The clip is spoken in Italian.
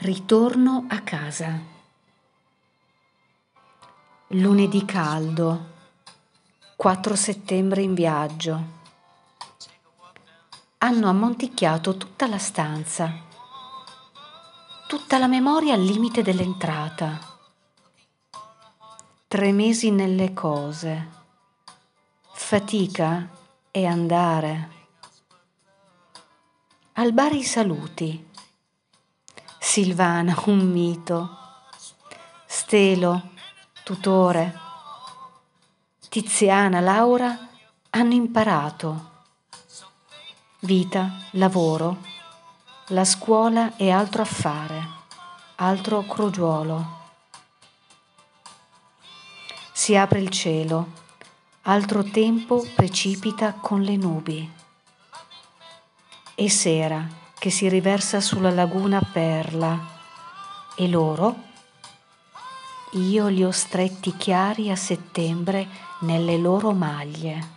Ritorno a casa. Lunedì caldo, 4 settembre in viaggio. Hanno ammonticchiato tutta la stanza, tutta la memoria al limite dell'entrata. Tre mesi nelle cose. Fatica e andare. Al bar i saluti Silvana, un mito. Stelo, tutore. Tiziana, Laura hanno imparato. Vita, lavoro, la scuola è altro affare, altro crogiuolo. Si apre il cielo, altro tempo precipita con le nubi. E sera, che si riversa sulla laguna Perla e loro? Io li ho stretti chiari a settembre nelle loro maglie.